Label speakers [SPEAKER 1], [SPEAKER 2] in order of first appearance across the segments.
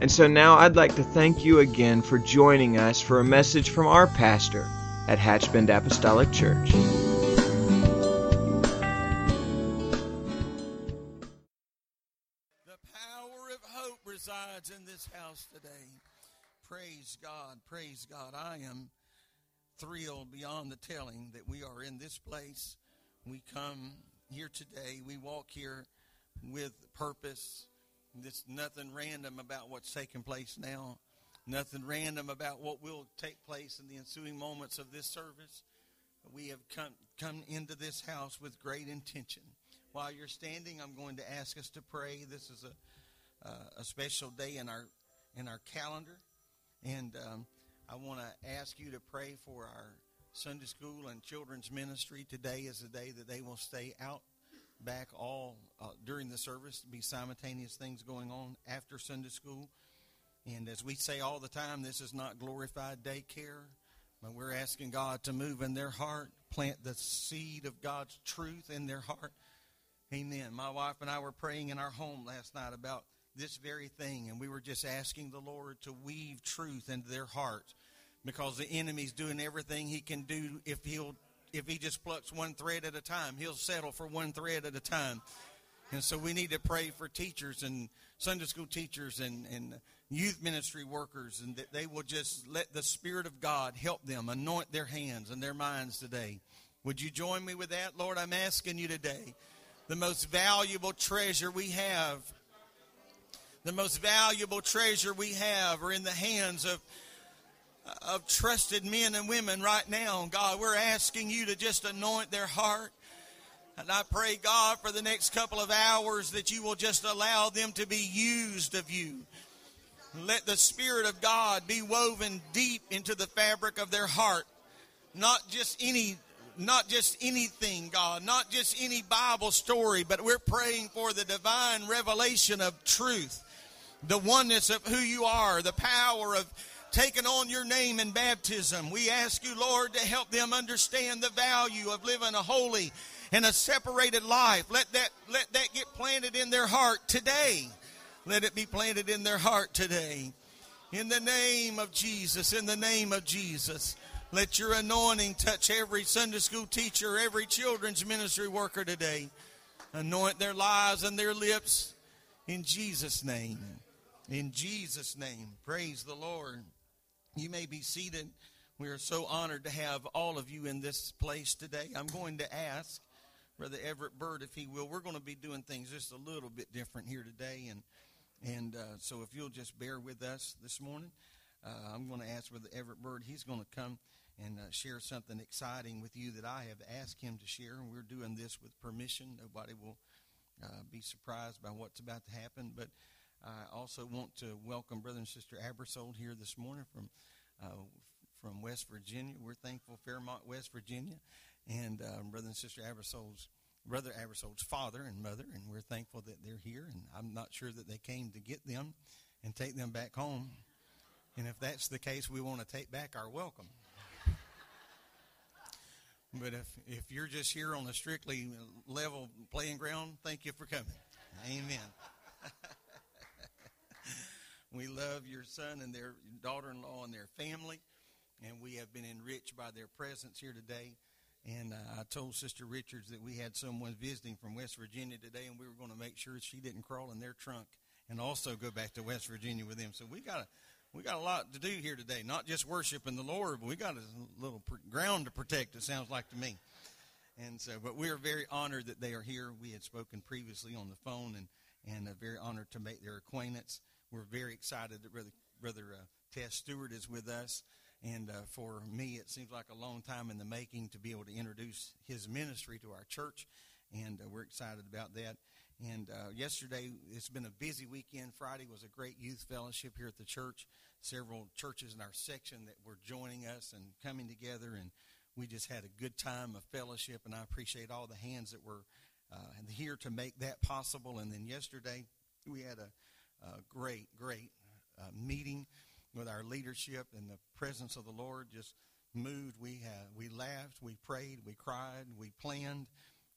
[SPEAKER 1] And so now I'd like to thank you again for joining us for a message from our pastor at Hatchbend Apostolic Church.
[SPEAKER 2] The power of hope resides in this house today. Praise God. Praise God. I am thrilled beyond the telling that we are in this place. We come here today. We walk here with purpose there's nothing random about what's taking place now. Nothing random about what will take place in the ensuing moments of this service. We have come, come into this house with great intention. While you're standing, I'm going to ask us to pray. This is a, uh, a special day in our in our calendar, and um, I want to ask you to pray for our Sunday school and children's ministry. Today is the day that they will stay out back all uh, during the service, be simultaneous things going on after Sunday school. And as we say all the time, this is not glorified daycare, but we're asking God to move in their heart, plant the seed of God's truth in their heart. Amen. My wife and I were praying in our home last night about this very thing, and we were just asking the Lord to weave truth into their heart because the enemy's doing everything he can do if he'll if he just plucks one thread at a time. He'll settle for one thread at a time. And so we need to pray for teachers and Sunday school teachers and, and youth ministry workers, and that they will just let the Spirit of God help them, anoint their hands and their minds today. Would you join me with that? Lord, I'm asking you today the most valuable treasure we have, the most valuable treasure we have are in the hands of of trusted men and women right now. God, we're asking you to just anoint their heart. And I pray, God, for the next couple of hours that you will just allow them to be used of you. Let the Spirit of God be woven deep into the fabric of their heart. Not just any not just anything, God, not just any Bible story, but we're praying for the divine revelation of truth, the oneness of who you are, the power of taken on your name in baptism. We ask you, Lord, to help them understand the value of living a holy and a separated life. Let that, let that get planted in their heart today. Let it be planted in their heart today. In the name of Jesus, in the name of Jesus. Let your anointing touch every Sunday school teacher, every children's ministry worker today. Anoint their lives and their lips in Jesus' name. In Jesus' name. Praise the Lord. You may be seated. We are so honored to have all of you in this place today. I'm going to ask Brother Everett Bird, if he will. We're going to be doing things just a little bit different here today, and and uh, so if you'll just bear with us this morning, uh, I'm going to ask Brother Everett Bird. He's going to come and uh, share something exciting with you that I have asked him to share, and we're doing this with permission. Nobody will uh, be surprised by what's about to happen, but I also want to welcome Brother and Sister Abersold here this morning from uh, from West Virginia. We're thankful Fairmont, West Virginia, and uh, Brother and Sister Abersold's Brother Abersold's father and mother, and we're thankful that they're here. And I'm not sure that they came to get them and take them back home. And if that's the case, we want to take back our welcome. But if, if you're just here on a strictly level playing ground, thank you for coming. Amen. We love your son and their daughter in law and their family, and we have been enriched by their presence here today. And uh, I told Sister Richards that we had someone visiting from West Virginia today, and we were going to make sure she didn't crawl in their trunk and also go back to West Virginia with them. So we got a we got a lot to do here today. Not just worshiping the Lord, but we got a little ground to protect. It sounds like to me. And so, but we are very honored that they are here. We had spoken previously on the phone, and and very honored to make their acquaintance. We're very excited that Brother, Brother uh, Tess Stewart is with us. And uh, for me, it seems like a long time in the making to be able to introduce his ministry to our church. and uh, we're excited about that. And uh, yesterday, it's been a busy weekend. Friday was a great youth fellowship here at the church. Several churches in our section that were joining us and coming together, and we just had a good time of fellowship. And I appreciate all the hands that were uh, here to make that possible. And then yesterday, we had a, great, great uh, meeting with our leadership, and the presence of the Lord just moved. We had, we laughed, we prayed, we cried, we planned.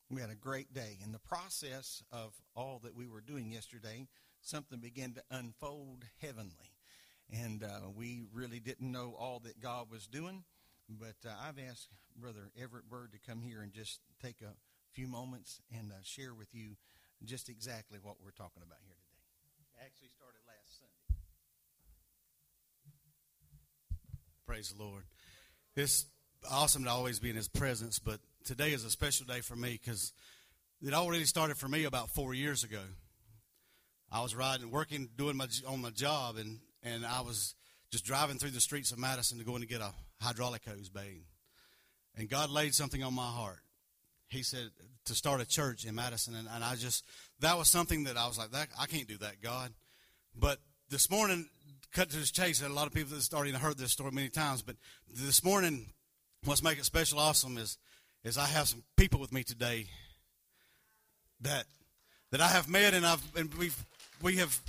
[SPEAKER 2] We had a great day. In the process of all that we were doing yesterday, something began to unfold heavenly. And uh, we really didn't know all that God was doing. But uh, I've asked Brother Everett Bird to come here and just take a few moments and uh, share with you just exactly what we're talking about here today. Started last Sunday.
[SPEAKER 3] Praise the Lord. It's awesome to always be in His presence, but today is a special day for me because it already started for me about four years ago. I was riding, working, doing my on my job, and and I was just driving through the streets of Madison to go in to get a hydraulic hose bathe. And God laid something on my heart. He said to start a church in Madison, and, and I just that was something that I was like, that I can't do that, God. But this morning, cut to the chase, a lot of people have already heard this story many times, but this morning, what's making it special awesome is is I have some people with me today that that I have met and I've and we've we have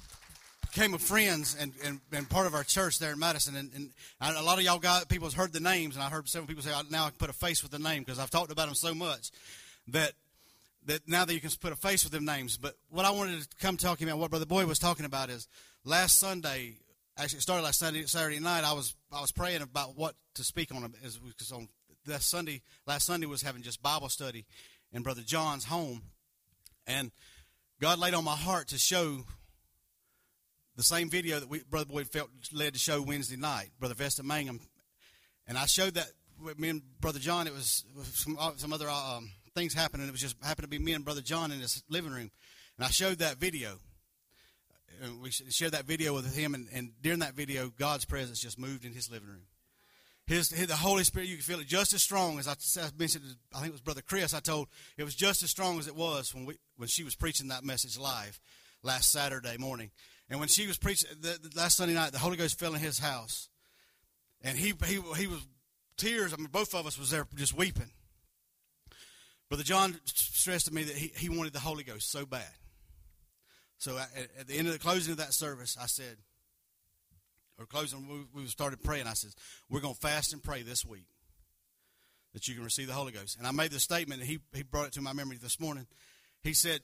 [SPEAKER 3] became friends and, and, and part of our church there in Madison. And, and a lot of y'all got people have heard the names and I heard several people say now I can put a face with the name because I've talked about them so much that that now that you can put a face with them names but what I wanted to come talking about what Brother Boyd was talking about is last Sunday actually it started last Sunday Saturday night I was I was praying about what to speak on because on that Sunday, last Sunday was having just Bible study in Brother John's home. And God laid on my heart to show the same video that we, Brother Boyd felt led to show Wednesday night, Brother Vesta Mangum. And I showed that with me and Brother John. It was some, uh, some other um, things happened, and It was just happened to be me and Brother John in his living room. And I showed that video. And we shared that video with him. And, and during that video, God's presence just moved in his living room. His, his, the Holy Spirit, you can feel it just as strong as I, I mentioned. I think it was Brother Chris. I told it was just as strong as it was when we when she was preaching that message live last Saturday morning. And when she was preaching the, the last Sunday night, the Holy Ghost fell in his house, and he he he was tears. I mean, both of us was there just weeping. Brother John stressed to me that he, he wanted the Holy Ghost so bad. So at, at the end of the closing of that service, I said, or closing, we, we started praying. I said, We're going to fast and pray this week that you can receive the Holy Ghost. And I made the statement, and he, he brought it to my memory this morning. He said,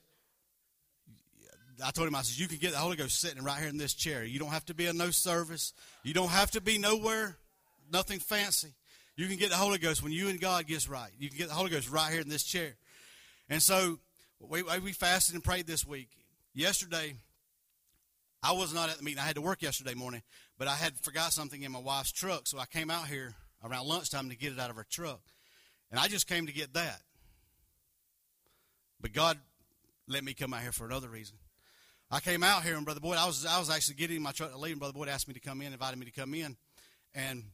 [SPEAKER 3] I told him, I said, You can get the Holy Ghost sitting right here in this chair. You don't have to be in no service, you don't have to be nowhere, nothing fancy. You can get the Holy Ghost when you and God gets right. You can get the Holy Ghost right here in this chair. And so we, we fasted and prayed this week. Yesterday, I was not at the meeting. I had to work yesterday morning, but I had forgot something in my wife's truck, so I came out here around lunchtime to get it out of her truck. And I just came to get that. But God let me come out here for another reason. I came out here, and Brother Boyd, I was I was actually getting my truck to leave, and Brother Boyd asked me to come in, invited me to come in. And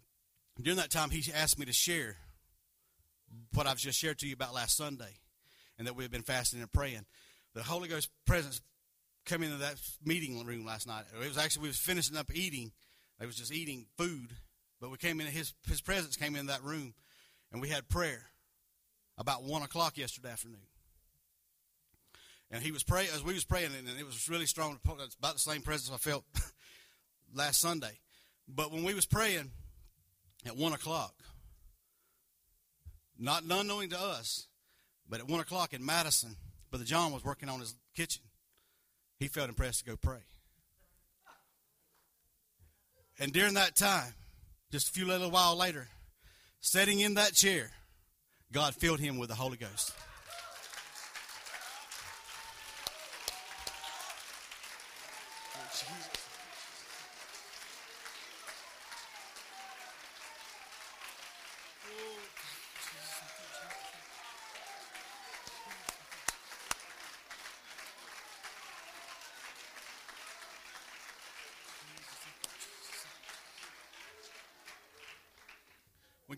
[SPEAKER 3] during that time, he asked me to share what I've just shared to you about last Sunday, and that we have been fasting and praying. The Holy Ghost presence came into that meeting room last night. It was actually we was finishing up eating. It was just eating food, but we came in. His his presence came in that room, and we had prayer about one o'clock yesterday afternoon. And he was praying as we was praying, and it was really strong. It's about the same presence I felt last Sunday. But when we was praying at one o'clock, not none knowing to us, but at one o'clock in Madison, Brother John was working on his kitchen he felt impressed to go pray. And during that time, just a few little while later, sitting in that chair, God filled him with the Holy Ghost. Oh,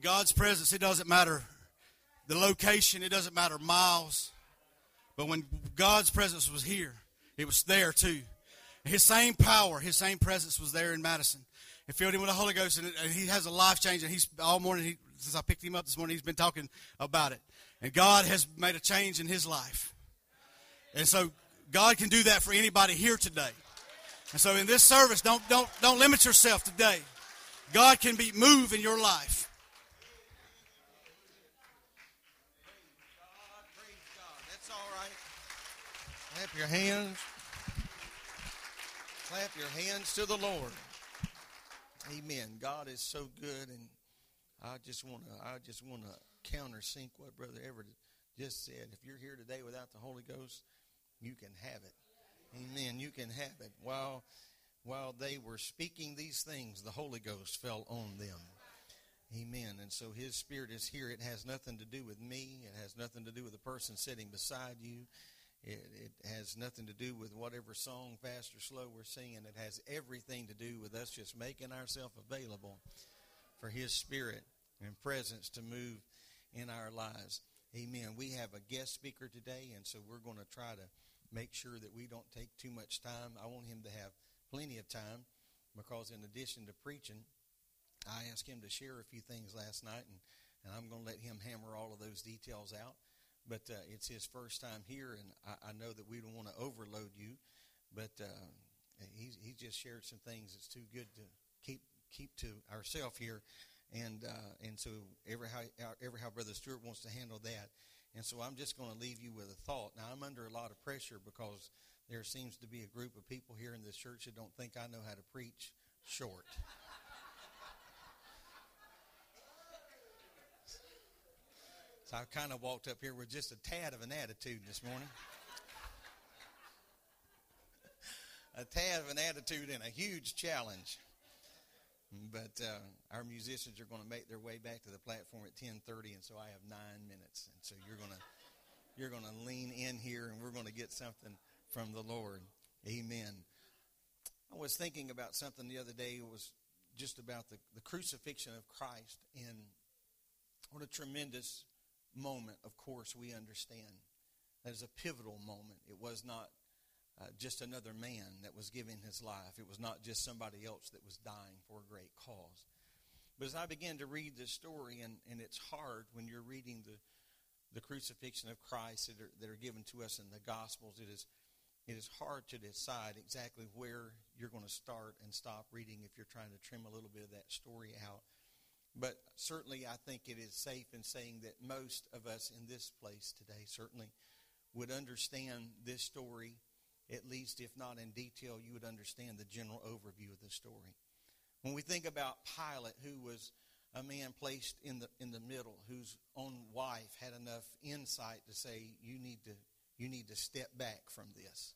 [SPEAKER 3] God's presence, it doesn't matter the location, it doesn't matter miles. But when God's presence was here, it was there too. His same power, his same presence was there in Madison. It filled him with the Holy Ghost, and, and he has a life change. And he's all morning, he, since I picked him up this morning, he's been talking about it. And God has made a change in his life. And so God can do that for anybody here today. And so in this service, don't don't don't limit yourself today. God can be move in your life.
[SPEAKER 2] That's all right. Clap your hands. Clap your hands to the Lord. Amen. God is so good, and I just want to I just want to countersink what Brother Everett just said. If you're here today without the Holy Ghost, you can have it. Amen. You can have it. While while they were speaking these things, the Holy Ghost fell on them. Amen. And so His Spirit is here. It has nothing to do with me. It has nothing to do with the person sitting beside you. It, it has nothing to do with whatever song, fast or slow, we're singing. It has everything to do with us just making ourselves available for His Spirit and presence to move in our lives. Amen. We have a guest speaker today, and so we're going to try to make sure that we don't take too much time. I want him to have plenty of time because, in addition to preaching, I asked him to share a few things last night, and, and I'm going to let him hammer all of those details out. But uh, it's his first time here, and I, I know that we don't want to overload you, but uh, he's, he just shared some things that's too good to keep keep to ourselves here. And uh, and so every how every how Brother Stewart wants to handle that. And so I'm just going to leave you with a thought. Now I'm under a lot of pressure because there seems to be a group of people here in this church that don't think I know how to preach short. So I kind of walked up here with just a tad of an attitude this morning. a tad of an attitude and a huge challenge. But uh, our musicians are going to make their way back to the platform at 10:30, and so I have nine minutes. And so you're going to you're going to lean in here, and we're going to get something from the Lord. Amen. I was thinking about something the other day. It was just about the, the crucifixion of Christ, and what a tremendous moment, of course, we understand. That is a pivotal moment. It was not uh, just another man that was giving his life, it was not just somebody else that was dying for a great cause. But as I began to read this story, and, and it's hard when you're reading the, the crucifixion of Christ that are, that are given to us in the Gospels, it is, it is hard to decide exactly where you're going to start and stop reading if you're trying to trim a little bit of that story out. But certainly, I think it is safe in saying that most of us in this place today certainly would understand this story, at least if not in detail, you would understand the general overview of the story. When we think about Pilate, who was a man placed in the in the middle, whose own wife had enough insight to say, "You need to you need to step back from this."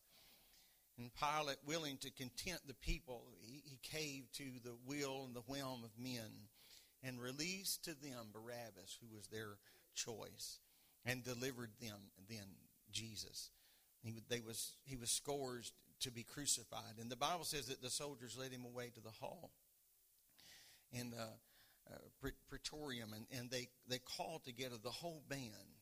[SPEAKER 2] And Pilate, willing to content the people, he, he caved to the will and the whim of men and released to them Barabbas, who was their choice, and delivered them then Jesus. He, they was, he was scourged to be crucified. And the Bible says that the soldiers led him away to the hall in uh, uh, Praetorium, and, and they, they called together the whole band,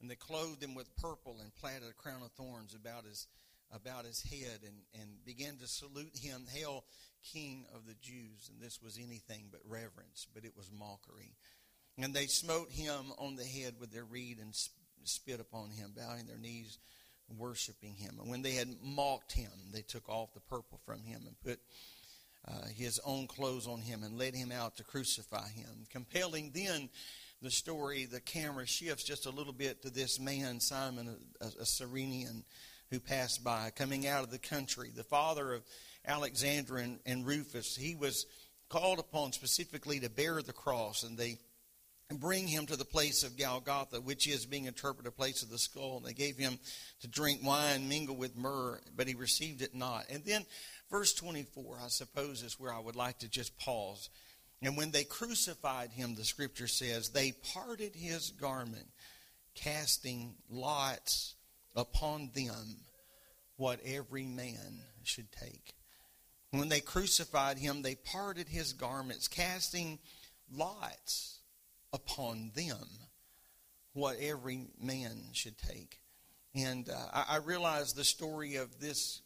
[SPEAKER 2] and they clothed him with purple and planted a crown of thorns about his about his head and, and began to salute him, Hail, King of the Jews. And this was anything but reverence, but it was mockery. And they smote him on the head with their reed and spit upon him, bowing their knees, worshiping him. And when they had mocked him, they took off the purple from him and put uh, his own clothes on him and led him out to crucify him. Compelling then the story, the camera shifts just a little bit to this man, Simon, a, a Cyrenian who passed by, coming out of the country, the father of Alexander and, and Rufus. He was called upon specifically to bear the cross, and they bring him to the place of Golgotha, which is being interpreted a place of the skull. And they gave him to drink wine mingled with myrrh, but he received it not. And then verse 24, I suppose, is where I would like to just pause. And when they crucified him, the scripture says, they parted his garment, casting lots upon them what every man should take. When they crucified him, they parted his garments, casting lots upon them what every man should take. And uh, I, I realize the story of this,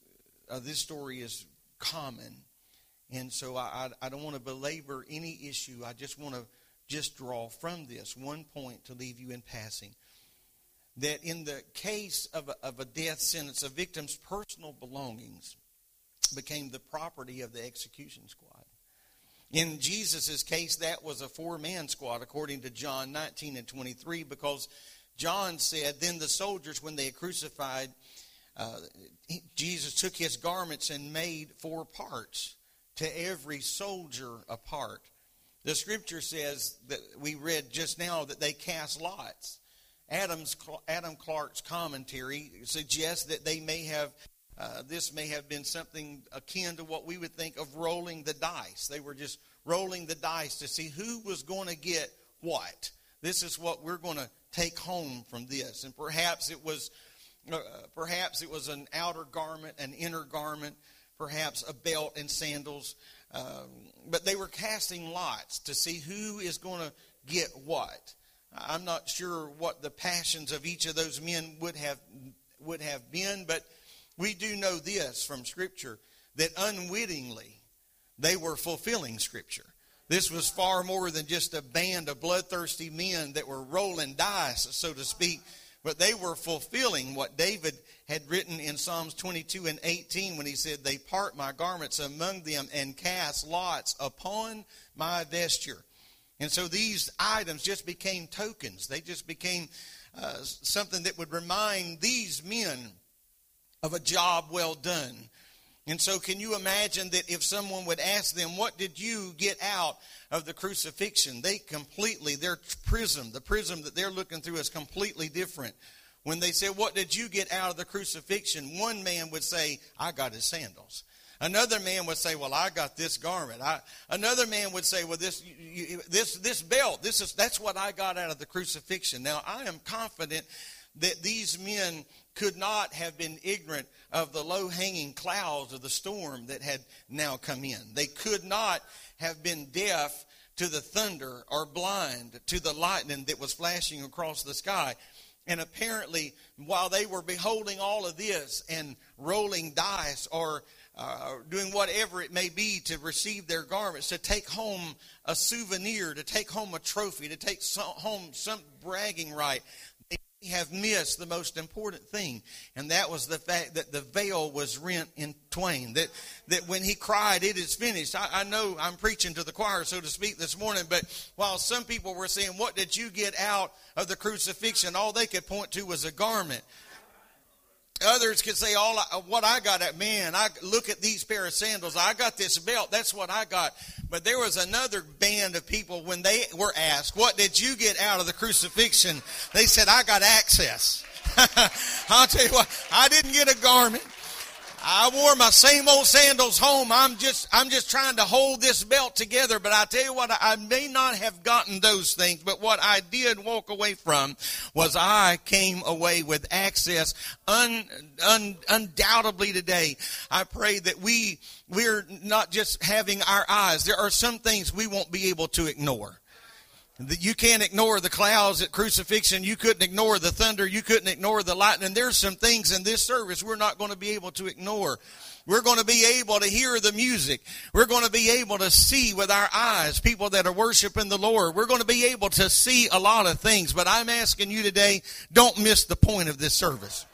[SPEAKER 2] uh, this story is common. And so I, I, I don't want to belabor any issue. I just want to just draw from this one point to leave you in passing. That in the case of a, of a death sentence, a victim's personal belongings became the property of the execution squad. In Jesus' case, that was a four man squad, according to John 19 and 23, because John said, Then the soldiers, when they crucified, uh, Jesus took his garments and made four parts, to every soldier a part. The scripture says that we read just now that they cast lots. Adam's, Adam Clarke's commentary suggests that they may have uh, this may have been something akin to what we would think of rolling the dice. They were just rolling the dice to see who was going to get what. This is what we're going to take home from this. And perhaps it was uh, perhaps it was an outer garment, an inner garment, perhaps a belt and sandals. Um, but they were casting lots to see who is going to get what. I'm not sure what the passions of each of those men would have would have been, but we do know this from Scripture that unwittingly they were fulfilling Scripture. This was far more than just a band of bloodthirsty men that were rolling dice, so to speak, but they were fulfilling what David had written in Psalms 22 and 18 when he said, They part my garments among them and cast lots upon my vesture. And so these items just became tokens. They just became uh, something that would remind these men of a job well done. And so, can you imagine that if someone would ask them, What did you get out of the crucifixion? They completely, their prism, the prism that they're looking through is completely different. When they say, What did you get out of the crucifixion? One man would say, I got his sandals. Another man would say, "Well, I got this garment." I, another man would say, "Well, this you, this this belt. This is that's what I got out of the crucifixion." Now, I am confident that these men could not have been ignorant of the low hanging clouds of the storm that had now come in. They could not have been deaf to the thunder or blind to the lightning that was flashing across the sky. And apparently, while they were beholding all of this and rolling dice or uh, doing whatever it may be to receive their garments, to take home a souvenir, to take home a trophy, to take home some bragging right, They have missed the most important thing, and that was the fact that the veil was rent in twain. That that when he cried, "It is finished." I, I, know I'm preaching to the choir, so to speak, this morning. But while some people were saying, "What did you get out of the crucifixion?" all they could point to was a garment. Others could say, "All I, what I got at man, I look at these pair of sandals. I got this belt. That's what I got." But there was another band of people when they were asked, "What did you get out of the crucifixion?" They said, "I got access." I'll tell you what, I didn't get a garment. I wore my same old sandals home. I'm just, I'm just trying to hold this belt together. But I tell you what, I may not have gotten those things, but what I did walk away from was I came away with access un, un, undoubtedly today. I pray that we, we're not just having our eyes. There are some things we won't be able to ignore. You can't ignore the clouds at crucifixion. You couldn't ignore the thunder. You couldn't ignore the lightning. There's some things in this service we're not going to be able to ignore. We're going to be able to hear the music. We're going to be able to see with our eyes people that are worshiping the Lord. We're going to be able to see a lot of things. But I'm asking you today, don't miss the point of this service.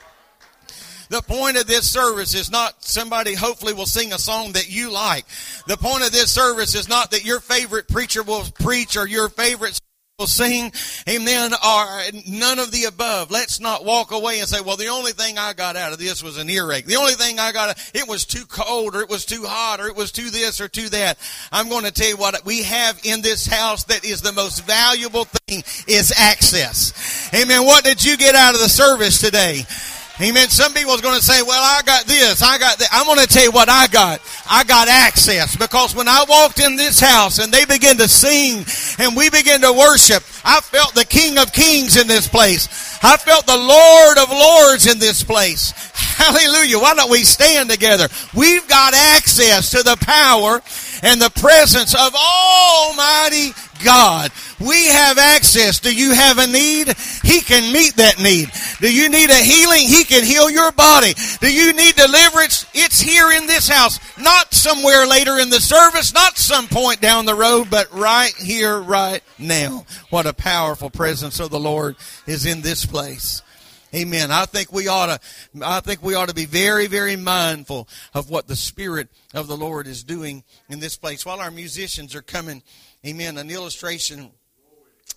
[SPEAKER 2] The point of this service is not somebody hopefully will sing a song that you like. The point of this service is not that your favorite preacher will preach or your favorite will sing, amen, or none of the above. Let's not walk away and say, well, the only thing I got out of this was an earache. The only thing I got, it was too cold or it was too hot or it was too this or too that. I'm going to tell you what we have in this house that is the most valuable thing is access. Amen. What did you get out of the service today? Amen. Some people is going to say, well, I got this, I got that. I'm going to tell you what I got. I got access because when I walked in this house and they began to sing and we began to worship, I felt the King of Kings in this place. I felt the Lord of Lords in this place. Hallelujah. Why don't we stand together? We've got access to the power and the presence of Almighty God. We have access. Do you have a need? He can meet that need. Do you need a healing? He can heal your body. Do you need deliverance? It's here in this house. Not somewhere later in the service, not some point down the road, but right here, right now. What a powerful presence of the Lord is in this place. Amen. I think we ought to, I think we ought to be very, very mindful of what the Spirit of the Lord is doing in this place. While our musicians are coming, amen, an illustration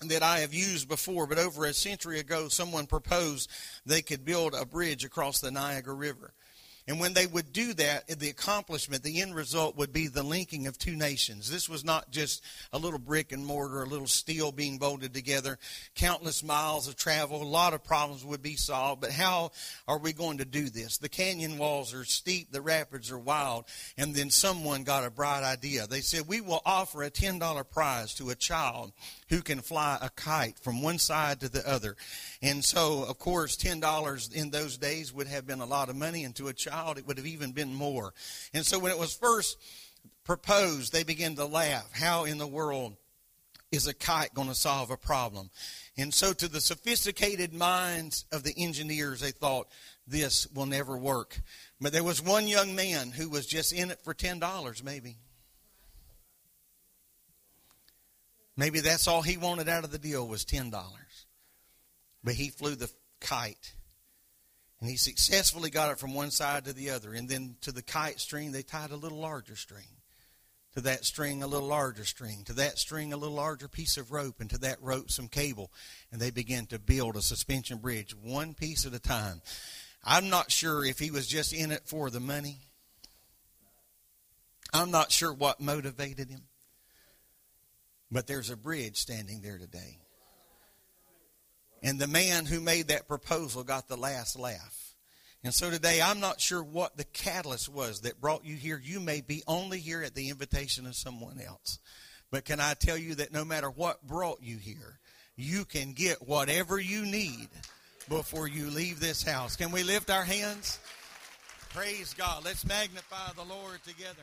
[SPEAKER 2] that I have used before, but over a century ago, someone proposed they could build a bridge across the Niagara River. And when they would do that, eh, the accomplishment, the end result would be the linking of two nations. This was not just a little brick and mortar, a little steel being bolted together. Countless miles of travel, a lot of problems would be solved. But how are we going to do this? The canyon walls are steep, the rapids are wild. And then someone got a bright idea. They said, We will offer a $10 prize to a child who can fly a kite from one side to the other. And so, of course, $10 in those days would have been a lot of money, and to a child, it would have even been more. And so, when it was first proposed, they began to laugh. How in the world is a kite going to solve a problem? And so, to the sophisticated minds of the engineers, they thought, this will never work. But there was one young man who was just in it for $10, maybe. Maybe that's all he wanted out of the deal was $10. But he flew the kite. And he successfully got it from one side to the other. And then to the kite string, they tied a little larger string. To that string, a little larger string. To that string, a little larger piece of rope. And to that rope, some cable. And they began to build a suspension bridge, one piece at a time. I'm not sure if he was just in it for the money. I'm not sure what motivated him. But there's a bridge standing there today. And the man who made that proposal got the last laugh. And so today, I'm not sure what the catalyst was that brought you here. You may be only here at the invitation of someone else. But can I tell you that no matter what brought you here, you can get whatever you need before you leave this house. Can we lift our hands? Praise God. Let's magnify the Lord together.